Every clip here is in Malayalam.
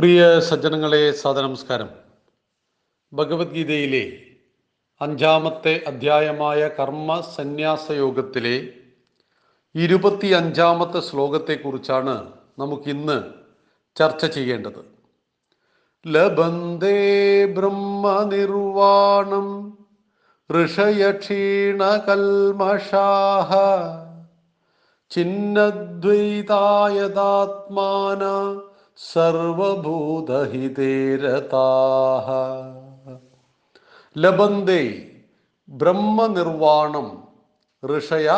പ്രിയ സജ്ജനങ്ങളെ സാദനമസ്കാരം ഭഗവത്ഗീതയിലെ അഞ്ചാമത്തെ അധ്യായമായ കർമ്മ സന്യാസ യോഗത്തിലെ ഇരുപത്തി അഞ്ചാമത്തെ ശ്ലോകത്തെക്കുറിച്ചാണ് നമുക്കിന്ന് ചർച്ച ചെയ്യേണ്ടത്. ലബന്ദേ ബ്രഹ്മ നിർവാണം ബ്രഹ്മനിർവാണം ഋഷയക്ഷീണകൽമഷാഹ ചിന്നദ്വൈതായതാത്മാന സർവഭൂതഹിതേരതാഹ. ലബന്ധേ ബ്രഹ്മനിർവാണം ഋഷയ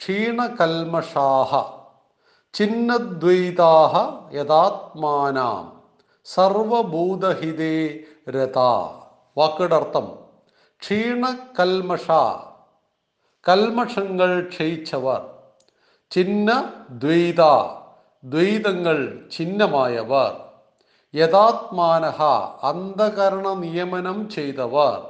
ക്ഷീണകൽമഷാഹ ചിന്നദ്വൈതാഹ യഥാത്മാനാം സർവഭൂതഹിതേ രഥാ വാക്കുകളുടെ അർത്ഥം ക്ഷീണകൽമഷ കൽമഷങ്ങൾ ക്ഷയിച്ചവർ ചിഹ്ന ദ്വൈത ദ്വൈതങ്ങൾ ചിഹ്നമായവർ യഥാത്മാനഹ അന്ധകരണ നിയമനം ചെയ്തവർ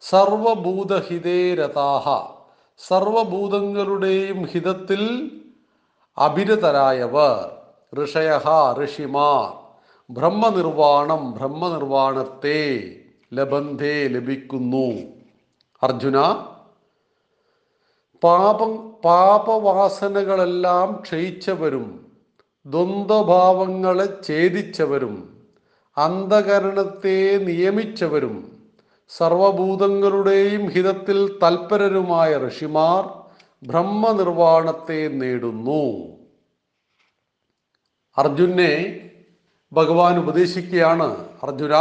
സർവഭൂതഹിതേരതാഹ സർവഭൂതങ്ങളുടെയും ഹിതത്തിൽ അഭിരതരായവർ. ഋഷയ ഋഷിമാർ. ബ്രഹ്മനിർവാണം ബ്രഹ്മനിർവാണത്തെ ലബന്ധേ ലഭിക്കുന്നു. അർജുന പാപം പാപവാസനകളെല്ലാം ക്ഷയിച്ചവരും ദ്വന്ദ്ഭാവങ്ങളെ ഛേദിച്ചവരും അന്ധകരണത്തെ നിയമിച്ചവരും സർവഭൂതങ്ങളുടെയും ഹിതത്തിൽ തൽപരരുമായ ഋഷിമാർ ബ്രഹ്മനിർവാണത്തെ നേടുന്നു. അർജുനെ ഭഗവാൻ ഉപദേശിക്കുകയാണ് അർജുന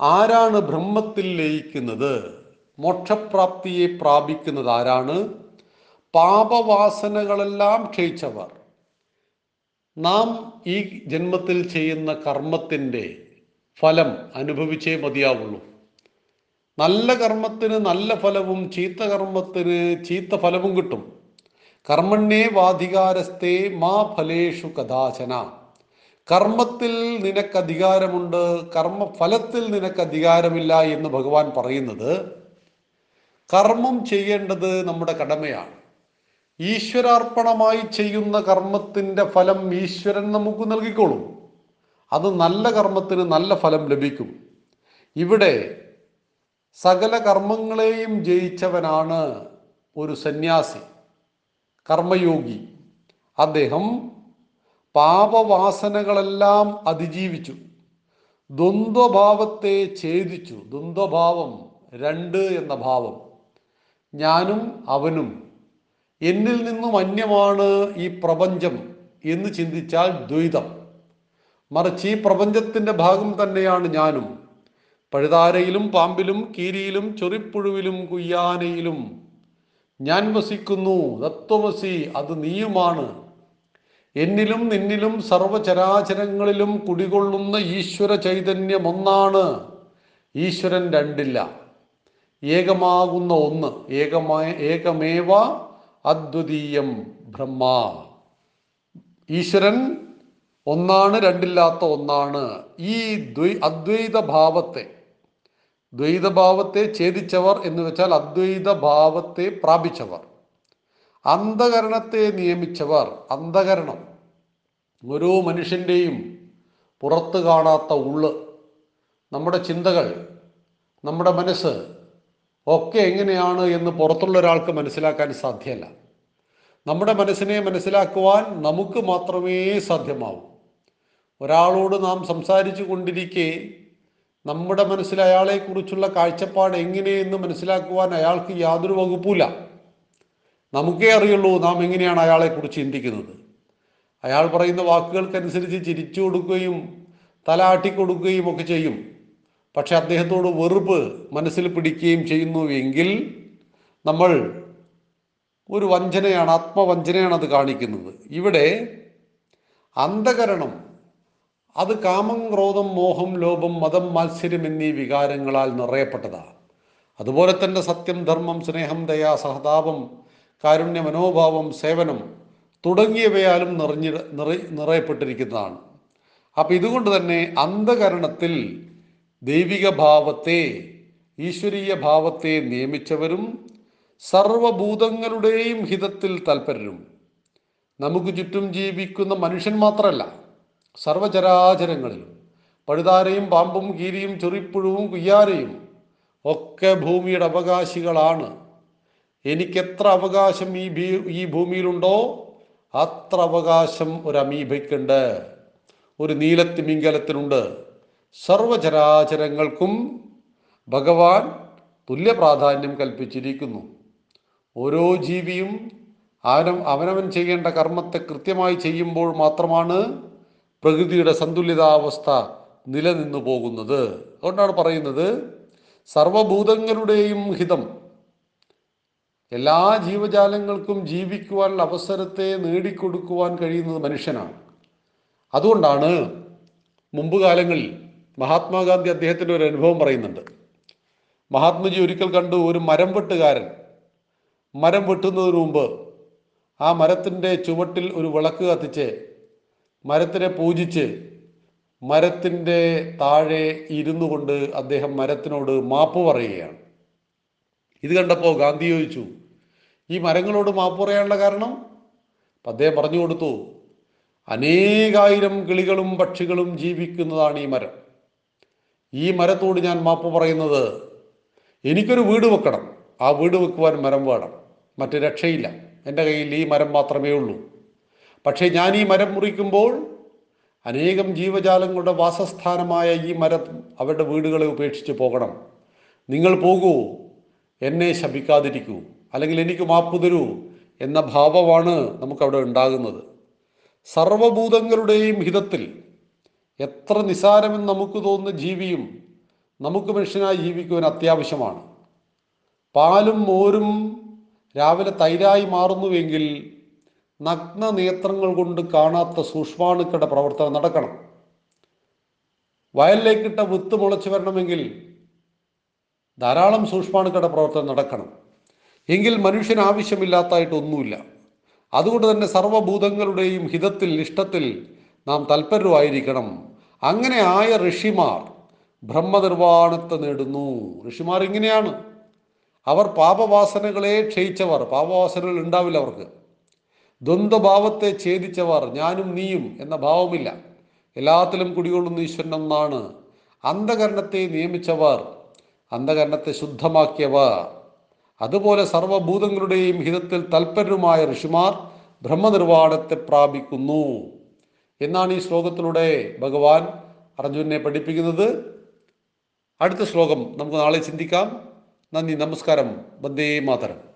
ആരാണ് ബ്രഹ്മത്തിൽ ലയിക്കുന്നത്? മോക്ഷപ്രാപ്തിയെ പ്രാപിക്കുന്നത് ആരാണ്? പാപവാസനകളെല്ലാം ക്ഷയിച്ചവർ നാം ഈ ജന്മത്തിൽ ചെയ്യുന്ന കർമ്മത്തിന്റെ ഫലം അനുഭവിച്ചേ മതിയാവുള്ളൂ. നല്ല കർമ്മത്തിന് നല്ല ഫലവും ചീത്ത കർമ്മത്തിന് ചീത്ത ഫലവും കിട്ടും. കർമ്മണ്യേ വാധികാരസ്ഥേ മാ ഫലേഷു കഥാചന. കർമ്മത്തിൽ നിനക്ക് അധികാരമുണ്ട് കർമ്മഫലത്തിൽ നിനക്ക് അധികാരമില്ല എന്ന് ഭഗവാൻ പറയുന്നത് കർമ്മം ചെയ്യേണ്ടത് നമ്മുടെ കടമയാണ്. ഈശ്വരാർപ്പണമായി ചെയ്യുന്ന കർമ്മത്തിന്റെ ഫലം ഈശ്വരൻ നമുക്ക് നൽകിക്കോളും. അത് നല്ല കർമ്മത്തിന് നല്ല ഫലം ലഭിക്കും. ഇവിടെ സകല കർമ്മങ്ങളെയും ജയിച്ചവനാണ് ഒരു സന്യാസി കർമ്മയോഗി. അദ്ദേഹം പാപവാസനകളെല്ലാം അതിജീവിച്ചു. ദ്വന്ദ്വഭാവത്തെ ഛേദിച്ചു. ദ്വന്ദ്വഭാവം രണ്ട് എന്ന ഭാവം. ഞാനും അവനും എന്നിൽ നിന്നും അന്യമാണ് ഈ പ്രപഞ്ചം എന്ന് ചിന്തിച്ചാൽ ദ്വൈതം. മറിച്ച് ഈ പ്രപഞ്ചത്തിന്റെ ഭാഗം തന്നെയാണ് ഞാനും. പഴുതാരയിലും പാമ്പിലും കീരിയിലും ചൊറിപ്പുഴുവിലും കുയ്യാനയിലും ഞാൻ വസിക്കുന്നു തത്വമസി അത് നീയുമാണ്. എന്നിലും നിന്നിലും സർവചരാചരങ്ങളിലും കുടികൊള്ളുന്ന ഈശ്വര ചൈതന്യം ഒന്നാണ് ഈശ്വരൻ രണ്ടില്ല. ഏകമാകുന്ന ഒന്ന് ഏകമായ ഏകമേവ അദ്വിതീയം ബ്രഹ്മ. ഈശ്വരൻ ഒന്നാണ് രണ്ടില്ലാത്ത ഒന്നാണ്. ഈ ദ്വൈ അദ്വൈത ഭാവത്തെ ദ്വൈതഭാവത്തെ ഛേദിച്ചവർ എന്ന് വെച്ചാൽ അദ്വൈത ഭാവത്തെ പ്രാപിച്ചവർ. അന്ധകരണത്തെ നിയമിച്ചവർ അന്ധകരണം. ഓരോ മനുഷ്യന്റെയും പുറത്ത് കാണാത്ത ഉള്ള്. നമ്മുടെ ചിന്തകൾ നമ്മുടെ മനസ്സ് ഒക്കെ എങ്ങനെയാണ് എന്ന് പുറത്തുള്ള ഒരാൾക്ക് മനസ്സിലാക്കാൻ സാധ്യമല്ല. നമ്മുടെ മനസ്സിനെ മനസ്സിലാക്കുവാൻ നമുക്ക് മാത്രമേ സാധ്യമാവൂ. ഒരാളോട് നാം സംസാരിച്ചു കൊണ്ടിരിക്കെ നമ്മുടെ മനസ്സിൽ അയാളെക്കുറിച്ചുള്ള കാഴ്ചപ്പാട് എങ്ങനെയെന്ന് മനസ്സിലാക്കുവാൻ അയാൾക്ക് യാതൊരു വകുപ്പില്ല നമുക്കേ അറിയുള്ളൂ നാം എങ്ങനെയാണ് അയാളെക്കുറിച്ച് ചിന്തിക്കുന്നത്. അയാൾ പറയുന്ന വാക്കുകൾക്കനുസരിച്ച് ചിരിച്ചു കൊടുക്കുകയും തല ആട്ടിക്കൊടുക്കുകയും ഒക്കെ ചെയ്യും. പക്ഷെ അദ്ദേഹത്തോട് വെറുപ്പ് മനസ്സിൽ പിടിക്കുകയും ചെയ്യുന്നു എങ്കിൽ നമ്മൾ ഒരു വഞ്ചനയാണ് ആത്മവഞ്ചനയാണ് അത് കാണിക്കുന്നത്. ഇവിടെ അന്ധകരണം അത് കാമം ക്രോധം മോഹം ലോഭം മതം മാത്സര്യം എന്നീ വികാരങ്ങളാൽ നിറയപ്പെട്ടതാണ്. അതുപോലെ തന്നെ സത്യം ധർമ്മം സ്നേഹം ദയ സഹതാപം കാരുണ്യ മനോഭാവം സേവനം തുടങ്ങിയവയാലും നിറഞ്ഞി നിറ നിറയപ്പെട്ടിരിക്കുന്നതാണ്. അപ്പം ഇതുകൊണ്ട് തന്നെ അന്ധകരണത്തിൽ ദൈവിക ഭാവത്തെ ഈശ്വരീയ ഭാവത്തെ നിയമിച്ചവരും സർവഭൂതങ്ങളുടെയും ഹിതത്തിൽ തൽപരരും. നമുക്ക് ചുറ്റും ജീവിക്കുന്ന മനുഷ്യൻ മാത്രമല്ല സർവചരാചരങ്ങളിലും പഴുതാരയും പാമ്പും കീരിയും ചെറിപ്പുഴുവും കുയ്യാരയും ഒക്കെ ഭൂമിയുടെ അവകാശികളാണ്. എനിക്കെത്ര അവകാശം ഈ ഭീ ഈ ഭൂമിയിലുണ്ടോ അത്ര അവകാശം ഒരു അമീബയ്ക്കുണ്ട് ഒരു നീലത്തിമിംഗലത്തിനുണ്ട്. സർവചരാചരങ്ങൾക്കും ഭഗവാൻ തുല്യ പ്രാധാന്യം കൽപ്പിച്ചിരിക്കുന്നു. ഓരോ ജീവിയും അവനം അവനവൻ ചെയ്യേണ്ട കർമ്മത്തെ കൃത്യമായി ചെയ്യുമ്പോൾ മാത്രമാണ് പ്രകൃതിയുടെ സന്തുലിതാവസ്ഥ നിലനിന്നു പോകുന്നത്. അതുകൊണ്ടാണ് പറയുന്നത് സർവഭൂതങ്ങളുടെയും ഹിതം എല്ലാ ജീവജാലങ്ങൾക്കും ജീവിക്കുവാനുള്ള അവസരത്തെ നേടിക്കൊടുക്കുവാൻ കഴിയുന്നത് മനുഷ്യനാണ്. അതുകൊണ്ടാണ് മുമ്പ് കാലങ്ങളിൽ മഹാത്മാഗാന്ധി അദ്ദേഹത്തിന്റെ ഒരു അനുഭവം പറയുന്നുണ്ട്. മഹാത്മജി ഒരിക്കൽ കണ്ടു ഒരു മരം വെട്ടുകാരൻ. മരം വെട്ടുന്നതിന് മുമ്പ് ആ മരത്തിന്റെ ചുവട്ടിൽ ഒരു വിളക്ക് കത്തിച്ച് മരത്തിനെ പൂജിച്ച് മരത്തിന്റെ താഴെ ഇരുന്നു കൊണ്ട് അദ്ദേഹം മരത്തിനോട് മാപ്പ് പറയുകയാണ്. ഇത് കണ്ടപ്പോൾ ഗാന്ധി ചോദിച്ചു ഈ മരങ്ങളോട് മാപ്പ് പറയാനുള്ള കാരണം? അദ്ദേഹം പറഞ്ഞു കൊടുത്തു അനേകായിരം കിളികളും പക്ഷികളും ജീവിക്കുന്നതാണ് ഈ മരം. ഈ മരത്തോട് ഞാൻ മാപ്പ് പറയുന്നത് എനിക്കൊരു വീട് വെക്കണം. ആ വീട് വെക്കുവാൻ മരം വേണം. മറ്റ് രക്ഷയില്ല. എന്റെ കയ്യിൽ ഈ മരം മാത്രമേ ഉള്ളൂ. പക്ഷേ ഞാൻ ഈ മരം മുറിക്കുമ്പോൾ അനേകം ജീവജാലങ്ങളുടെ വാസസ്ഥാനമായ ഈ മരം അവരുടെ വീടുകളെ ഉപേക്ഷിച്ച് പോകണം. നിങ്ങൾ പോകൂ. എന്നെ ശപിക്കാതിരിക്കൂ. അല്ലെങ്കിൽ എനിക്ക് മാപ്പ് തരൂ എന്ന ഭാവമാണ് നമുക്കവിടെ ഉണ്ടാകുന്നത്. സർവഭൂതങ്ങളുടെയും ഹിതത്തിൽ എത്ര നിസാരമെന്ന് നമുക്ക് തോന്നുന്ന ജീവിയും നമുക്ക് മനുഷ്യനായി ജീവിക്കുവാൻ അത്യാവശ്യമാണ്. പാലും മോരും രാവിലെ തൈരായി മാറുന്നുവെങ്കിൽ നഗ്ന നേത്രങ്ങൾ കൊണ്ട് കാണാത്ത സൂക്ഷ്മാണുക്കളുടെ പ്രവർത്തനം നടക്കണം. വയലിലേക്കിട്ട വിത്ത് മുളച്ചു വരണമെങ്കിൽ ധാരാളം സൂക്ഷ്മാണുക്കളുടെ പ്രവർത്തനം നടക്കണം. എങ്കിൽ മനുഷ്യന് ആവശ്യമില്ലാത്തതായിട്ട് ഒന്നുമില്ല അതുകൊണ്ട് തന്നെ സർവഭൂതങ്ങളുടെയും ഹിതത്തിൽ ഇഷ്ടത്തിൽ നാം തൽപരരായിരിക്കണം അങ്ങനെ ആയ ഋഷിമാർ ബ്രഹ്മനിർവാണത്തെ നേടുന്നു. ഋഷിമാർ ഇങ്ങനെയാണ്. അവർ പാപവാസനകളെ ക്ഷയിച്ചവർ. പാപവാസനകൾ ഉണ്ടാവില്ല അവർക്ക്. ദ്വന്ദ്ഭാവത്തെ ഛേദിച്ചവർ ഞാനും നീയും എന്ന ഭാവമില്ല. എല്ലാത്തിലും കുടികൊള്ളുന്ന ഈശ്വരൻ ഒന്നാണ് അന്ധകരണത്തെ നിയമിച്ചവർ അന്ധകരണത്തെ ശുദ്ധമാക്കിയവർ. അതുപോലെ സർവഭൂതങ്ങളുടെയും ഹിതത്തിൽ തൽപരരുമായ ഋഷിമാർ ബ്രഹ്മനിർവാണത്തെ പ്രാപിക്കുന്നു. എന്നാണ് ഈ ശ്ലോകത്തിലൂടെ ഭഗവാൻ അർജുനെ പഠിപ്പിക്കുന്നത്. അടുത്ത ശ്ലോകം നമുക്ക് നാളെ ചിന്തിക്കാം. നന്ദി നമസ്കാരം. വന്ദേ മാതരം.